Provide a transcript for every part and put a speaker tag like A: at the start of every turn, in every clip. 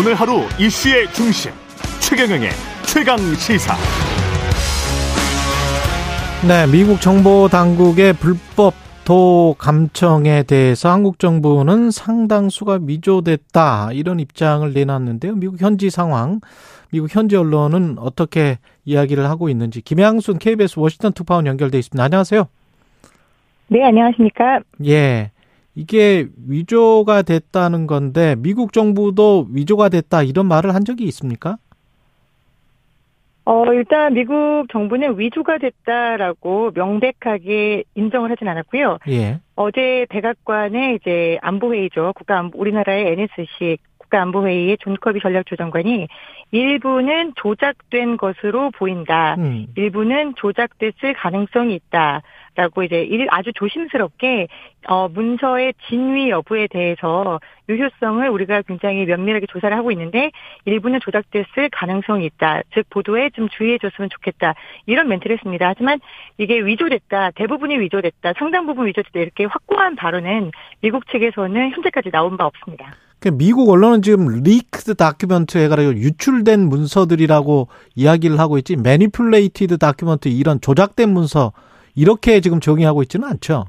A: 오늘 하루 이슈의 중심 최경영의 최강 시사.
B: 네, 미국 정보 당국의 불법 도 감청에 대해서 한국 정부는 상당수가 위조됐다 이런 입장을 내놨는데요. 미국 현지 상황, 미국 현지 언론은 어떻게 이야기를 하고 있는지 김양순 KBS 워싱턴 특파원 연결돼 있습니다. 안녕하세요.
C: 네, 안녕하십니까?
B: 예. 이게 위조가 됐다는 건데 미국 정부도 위조가 됐다 이런 말을 한 적이 있습니까?
C: 어, 일단 미국 정부는 위조가 됐다라고 명백하게 인정을 하진 않았고요.
B: 예.
C: 어제 백악관의 이제 안보회의죠. 국가 안보, 우리나라의 NSC 국가안보회의의 존 커비 전략조정관이 일부는 조작된 것으로 보인다.
B: 음.
C: 일부는 조작됐을 가능성이 있다. 라고 이제 아주 조심스럽게 어 문서의 진위 여부에 대해서 유효성을 우리가 굉장히 면밀하게 조사를 하고 있는데 일부는 조작됐을 가능성이 있다. 즉 보도에 좀 주의해 줬으면 좋겠다. 이런 멘트를 했습니다. 하지만 이게 위조됐다. 대부분이 위조됐다. 상당 부분 위조됐다. 이렇게 확고한 발언은 미국 측에서는 현재까지 나온 바 없습니다.
B: 그 미국 언론은 지금 leaked document 해가지고 유출된 문서들이라고 이야기를 하고 있지 manipulated document 이런 조작된 문서 이렇게 지금 정의하고 있지는 않죠.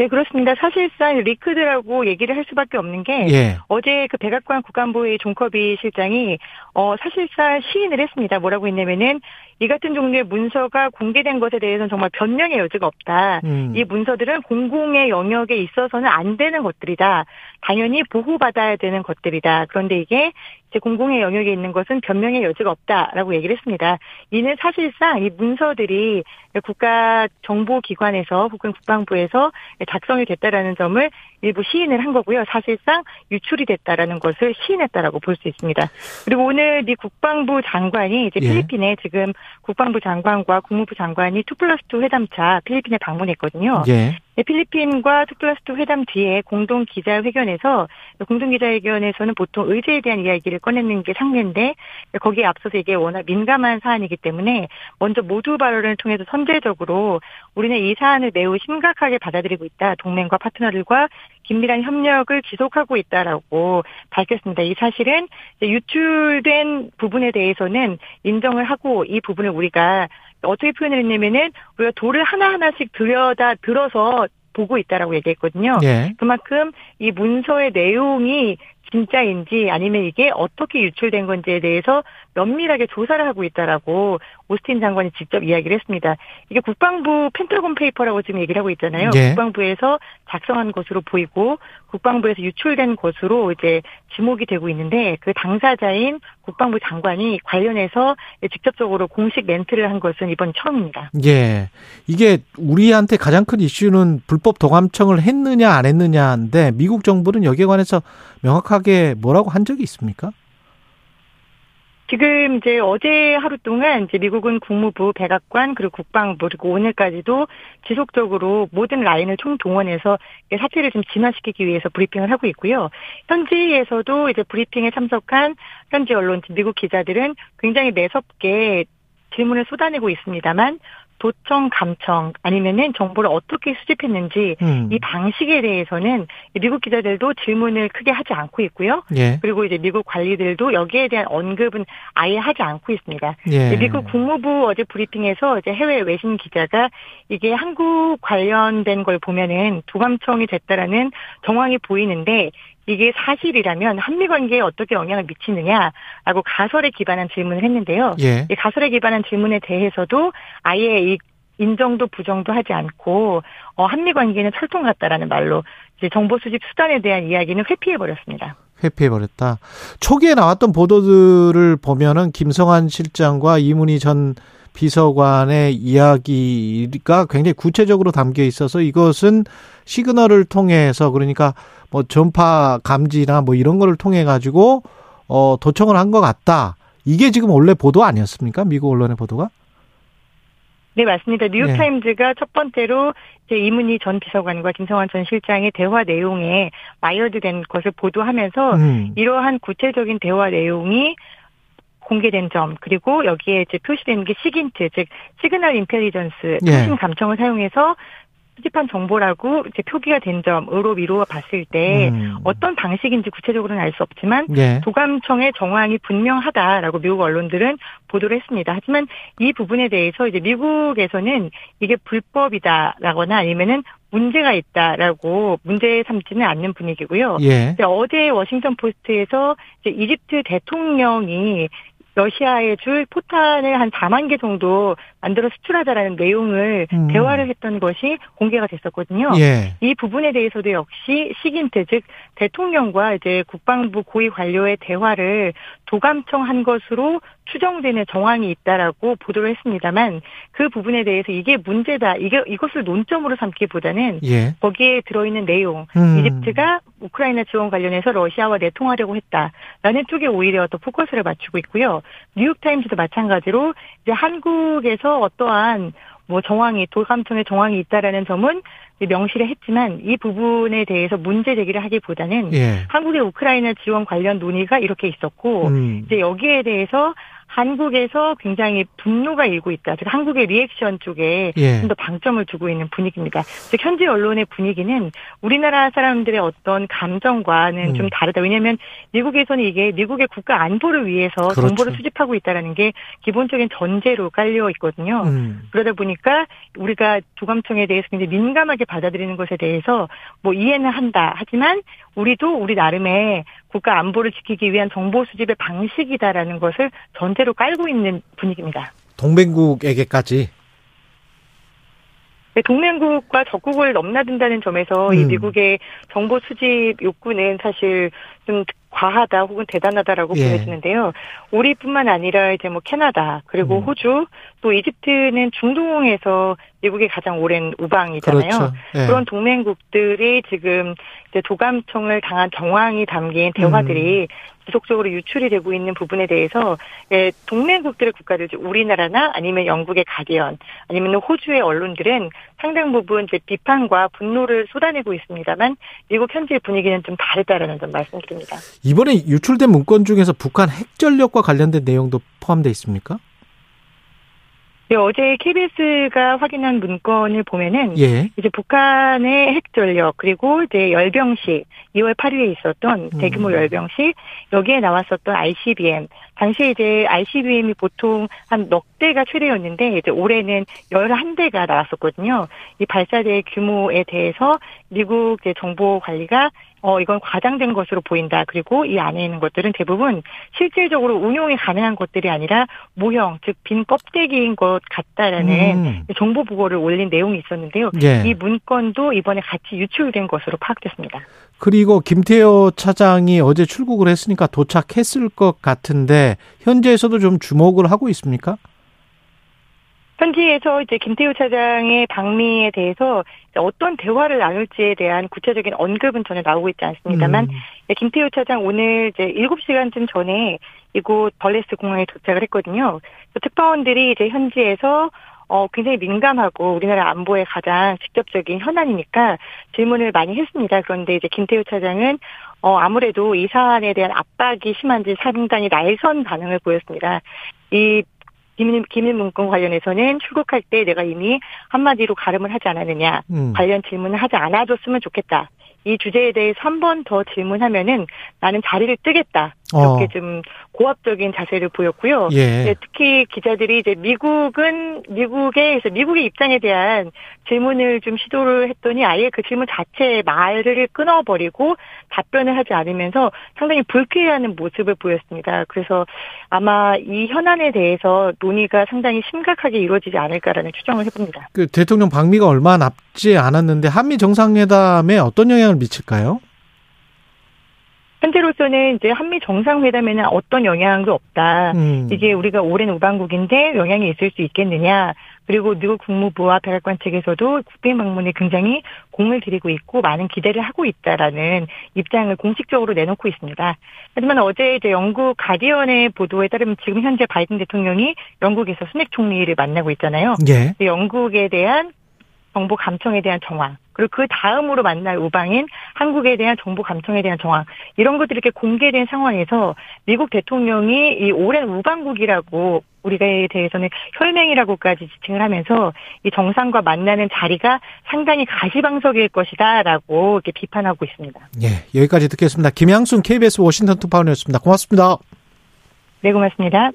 C: 네, 그렇습니다. 사실상 leaked라고 얘기를 할 수밖에 없는 게
B: 예.
C: 어제 그 백악관 국간부의 존 커비 실장이 어 사실상 시인을 했습니다. 뭐라고 했냐면은 이 같은 종류의 문서가 공개된 것에 대해서는 정말 변명의 여지가 없다.
B: 음.
C: 이 문서들은 공공의 영역에 있어서는 안 되는 것들이다. 당연히 보호받아야 되는 것들이다. 그런데 이게 공공의 영역에 있는 것은 변명의 여지가 없다라고 얘기를 했습니다. 이는 사실상 이 문서들이 국가 정보기관에서 혹은 국방부에서 작성이 됐다라는 점을 일부 시인을 한 거고요. 사실상 유출이 됐다라는 것을 시인했다라고 볼 수 있습니다. 그리고 오늘 이 국방부 장관이 이제
B: 예.
C: 필리핀에 지금 국방부 장관과 국무부 장관이 2 플러스 2 회담차 필리핀에 방문했거든요.
B: 예.
C: 네, 필리핀과 2 플러스 2 회담 뒤에 공동 기자회견에서 공동 기자회견에서는 보통 의제에 대한 이야기를 꺼내는 게 상례인데 거기에 앞서서 이게 워낙 민감한 사안이기 때문에 먼저 모두 발언을 통해서 선제적으로 우리는 이 사안을 매우 심각하게 받아들이고 있다. 동맹과 파트너들과 긴밀한 협력을 지속하고 있다라고 밝혔습니다. 이 사실은 유출된 부분에 대해서는 인정을 하고 이 부분을 우리가 어떻게 표현을 했냐면은 우리가 돌을 하나하나씩 들여다 들어서 보고 있다라고 얘기했거든요.
B: 예.
C: 그만큼 이 문서의 내용이 진짜인지 아니면 이게 어떻게 유출된 건지에 대해서 면밀하게 조사를 하고 있다라고 오스틴 장관이 직접 이야기를 했습니다. 이게 국방부 펜타곤 페이퍼라고 지금 얘기를 하고 있잖아요.
B: 네.
C: 국방부에서 작성한 것으로 보이고 국방부에서 유출된 것으로 이제 지목이 되고 있는데 그 당사자인 국방부 장관이 관련해서 직접적으로 공식 멘트를 한 것은 이번 처음입니다.
B: 예. 이게 우리한테 가장 큰 이슈는 불법 도감청을 했느냐 안 했느냐인데 미국 정부는 여기에 관해서 명확하게 뭐라고 한 적이 있습니까?
C: 지금 이제 어제 하루 동안 이제 미국은 국무부, 백악관 그리고 국방부 그리고 오늘까지도 지속적으로 모든 라인을 총동원해서 이 사태를 좀 진화시키기 위해서 브리핑을 하고 있고요. 현지에서도 이제 브리핑에 참석한 현지 언론, 미국 기자들은 굉장히 매섭게 질문을 쏟아내고 있습니다만 도청 감청 아니면은 정보를 어떻게 수집했는지
B: 음.
C: 이 방식에 대해서는 미국 기자들도 질문을 크게 하지 않고 있고요.
B: 예.
C: 그리고 이제 미국 관리들도 여기에 대한 언급은 아예 하지 않고 있습니다.
B: 예.
C: 미국 국무부 어제 브리핑에서 이제 해외 외신 기자가 이게 한국 관련된 걸 보면은 도감청이 됐다라는 정황이 보이는데 이게 사실이라면 한미 관계에 어떻게 영향을 미치느냐라고 가설에 기반한 질문을 했는데요.
B: 예.
C: 이 가설에 기반한 질문에 대해서도 아예 이 인정도 부정도 하지 않고 어, 한미 관계는 철통 같다라는 말로 정보 수집 수단에 대한 이야기는 회피해 버렸습니다.
B: 회피해 버렸다. 초기에 나왔던 보도들을 보면은 김성한 실장과 이문희 전 비서관의 이야기가 굉장히 구체적으로 담겨 있어서 이것은 시그널을 통해서 그러니까 뭐 전파 감지나 뭐 이런 거를 통해 가지고 어 도청을 한 것 같다. 이게 지금 원래 보도 아니었습니까? 미국 언론의 보도가?
C: 네, 맞습니다.
B: 예.
C: 뉴욕타임즈가 첫 번째로 이제 이문희 전 비서관과 김성환 전 실장의 대화 내용에 wired된 것을 보도하면서
B: 음.
C: 이러한 구체적인 대화 내용이 공개된 점 그리고 여기에 이제 표시되는 게 SIGINT 즉 signal intelligence
B: 예.
C: 통신 감청을 사용해서 수집한 정보라고 이제 표기가 된 점으로 미루어 봤을 때
B: 음.
C: 어떤 방식인지 구체적으로는 알 수 없지만
B: 예.
C: 도감청의 정황이 분명하다라고 미국 언론들은 보도를 했습니다. 하지만 이 부분에 대해서 이제 미국에서는 이게 불법이다라거나 아니면은 문제가 있다라고 문제 삼지는 않는 분위기고요.
B: 예.
C: 이제 어제 워싱턴 포스트에서 이제 이집트 대통령이 러시아에 줄 포탄을 한 4만 개 정도 만들어 수출하자라는 내용을
B: 음.
C: 대화를 했던 것이 공개가 됐었거든요.
B: 예.
C: 이 부분에 대해서도 역시 시긴트 즉 대통령과 이제 국방부 고위 관료의 대화를 도감청한 것으로 추정되는 정황이 있다라고 보도를 했습니다만 그 부분에 대해서 이게 문제다 이게 이것을 논점으로 삼기보다는
B: 예.
C: 거기에 들어있는 내용
B: 음.
C: 이집트가 우크라이나 지원 관련해서 러시아와 내통하려고 했다라는 쪽에 오히려 더 포커스를 맞추고 있고요. 뉴욕타임즈도 마찬가지로 이제 한국에서 어떠한 뭐 정황이 도감청의 정황이 있다라는 점은 명시를 했지만 이 부분에 대해서 문제 제기를 하기보다는
B: 예.
C: 한국의 우크라이나 지원 관련 논의가 이렇게 있었고
B: 음.
C: 이제 여기에 대해서 한국에서 굉장히 분노가 일고 있다. 즉 한국의 리액션 쪽에
B: 예.
C: 좀더 방점을 두고 있는 분위기입니다. 즉 현지 언론의 분위기는 우리나라 사람들의 어떤 감정과는
B: 음.
C: 좀 다르다. 왜냐하면 미국에서는 이게 미국의 국가 안보를 위해서
B: 그렇죠.
C: 정보를 수집하고 있다라는 게 기본적인 전제로 깔려 있거든요.
B: 음.
C: 그러다 보니까 우리가 도감청에 대해서 굉장히 민감하게 받아들이는 것에 대해서 뭐 이해는 한다. 하지만 우리도 우리 나름의 국가 안보를 지키기 위한 정보 수집의 방식이다라는 것을 전제 로 깔고 있는 분위기입니다.
B: 동맹국에게까지.
C: 네, 동맹국과 적국을 넘나든다는 점에서 이
B: 음.
C: 미국의 정보 수집 욕구는 사실 좀 과하다 혹은 대단하다라고
B: 예.
C: 보여지는데요. 우리뿐만 아니라 이제 뭐 캐나다 그리고
B: 음.
C: 호주 또 이집트는 중동에서 미국의 가장 오랜 우방이잖아요.
B: 그렇죠. 예.
C: 그런 동맹국들이 지금 이제 도감청을 당한 정황이 담긴 대화들이 지속적으로 유출이 되고 있는 부분에 대해서 예, 동맹국들의 국가들, 즉 우리나라나 아니면 영국의 가디언, 아니면 호주의 언론들은 상당 부분 이제 비판과 분노를 쏟아내고 있습니다만 미국 현지의 분위기는 좀 다르다라는 점 말씀드립니다.
B: 이번에 유출된 문건 중에서 북한 핵 전력과 관련된 내용도 포함되어 있습니까?
C: 네, 어제 KBS가 확인한 문건을 보면은
B: 예.
C: 이제 북한의 핵 전력 그리고 이제 열병식 2월 8일에 있었던 대규모
B: 음.
C: 열병식 여기에 나왔었던 ICBM 당시에 이제 ICBM이 보통 한 넉 대가 최대였는데 이제 올해는 11대가 나왔었거든요. 이 발사대의 규모에 대해서 미국 정보 관리가 어, 이건 과장된 것으로 보인다. 그리고 이 안에 있는 것들은 대부분 실질적으로 운용이 가능한 것들이 아니라 모형, 즉 빈 껍데기인 것 같다라는
B: 음.
C: 정보 보고를 올린 내용이 있었는데요.
B: 예.
C: 이 문건도 이번에 같이 유출된 것으로 파악됐습니다.
B: 그리고 김태호 차장이 어제 출국을 했으니까 도착했을 것 같은데 현지에서도 좀 주목을 하고 있습니까?
C: 현지에서 이제 김태우 차장의 방미에 대해서 어떤 대화를 나눌지에 대한 구체적인 언급은 전혀 나오고 있지 않습니다만
B: 음.
C: 네, 김태우 차장 오늘 이제 7시간쯤 전에 이곳 벌레스 공항에 도착을 했거든요. 특파원들이 이제 현지에서 어, 굉장히 민감하고 우리나라 안보에 가장 직접적인 현안이니까 질문을 많이 했습니다. 그런데 이제 김태우 차장은 어, 아무래도 이 사안에 대한 압박이 심한지 상당히 날선 반응을 보였습니다. 이 기밀, 기밀 문건 관련해서는 출국할 때 내가 이미 한마디로 가름을 하지 않았느냐.
B: 음.
C: 관련 질문을 하지 않아줬으면 좋겠다. 이 주제에 대해서 한 번 더 질문하면은 나는 자리를 뜨겠다. 이렇게
B: 어.
C: 좀 고압적인 자세를 보였고요.
B: 예.
C: 네, 특히 기자들이 이제 미국은 미국의 미국의 입장에 대한 질문을 좀 시도를 했더니 아예 그 질문 자체에 말을 끊어버리고 답변을 하지 않으면서 상당히 불쾌해하는 모습을 보였습니다. 그래서 아마 이 현안에 대해서 논의가 상당히 심각하게 이루어지지 않을까라는 추정을 해봅니다.
B: 그 대통령 방미가 얼마 남지 않았는데 한미 정상회담에 어떤 영향을 미칠까요?
C: 현재로서는 이제 한미 정상회담에는 어떤 영향도 없다.
B: 음.
C: 이게 우리가 오랜 우방국인데 영향이 있을 수 있겠느냐. 그리고 미국 국무부와 백악관 측에서도 국빈 방문에 굉장히 공을 들이고 있고 많은 기대를 하고 있다라는 입장을 공식적으로 내놓고 있습니다. 하지만 어제 이제 영국 가디언의 보도에 따르면 지금 현재 바이든 대통령이 영국에서 스낵 총리를 만나고 있잖아요.
B: 예.
C: 영국에 대한 정보 감청에 대한 정황, 그리고 그 다음으로 만날 우방인 한국에 대한 정보 감청에 대한 정황, 이런 것들이 이렇게 공개된 상황에서 미국 대통령이 이 오랜 우방국이라고 우리가에 대해서는 혈맹이라고까지 지칭을 하면서 이 정상과 만나는 자리가 상당히 가시방석일 것이다라고 이렇게 비판하고 있습니다.
B: 예, 여기까지 듣겠습니다. 김양순 KBS 워싱턴 특파원이었습니다. 고맙습니다.
C: 네, 고맙습니다.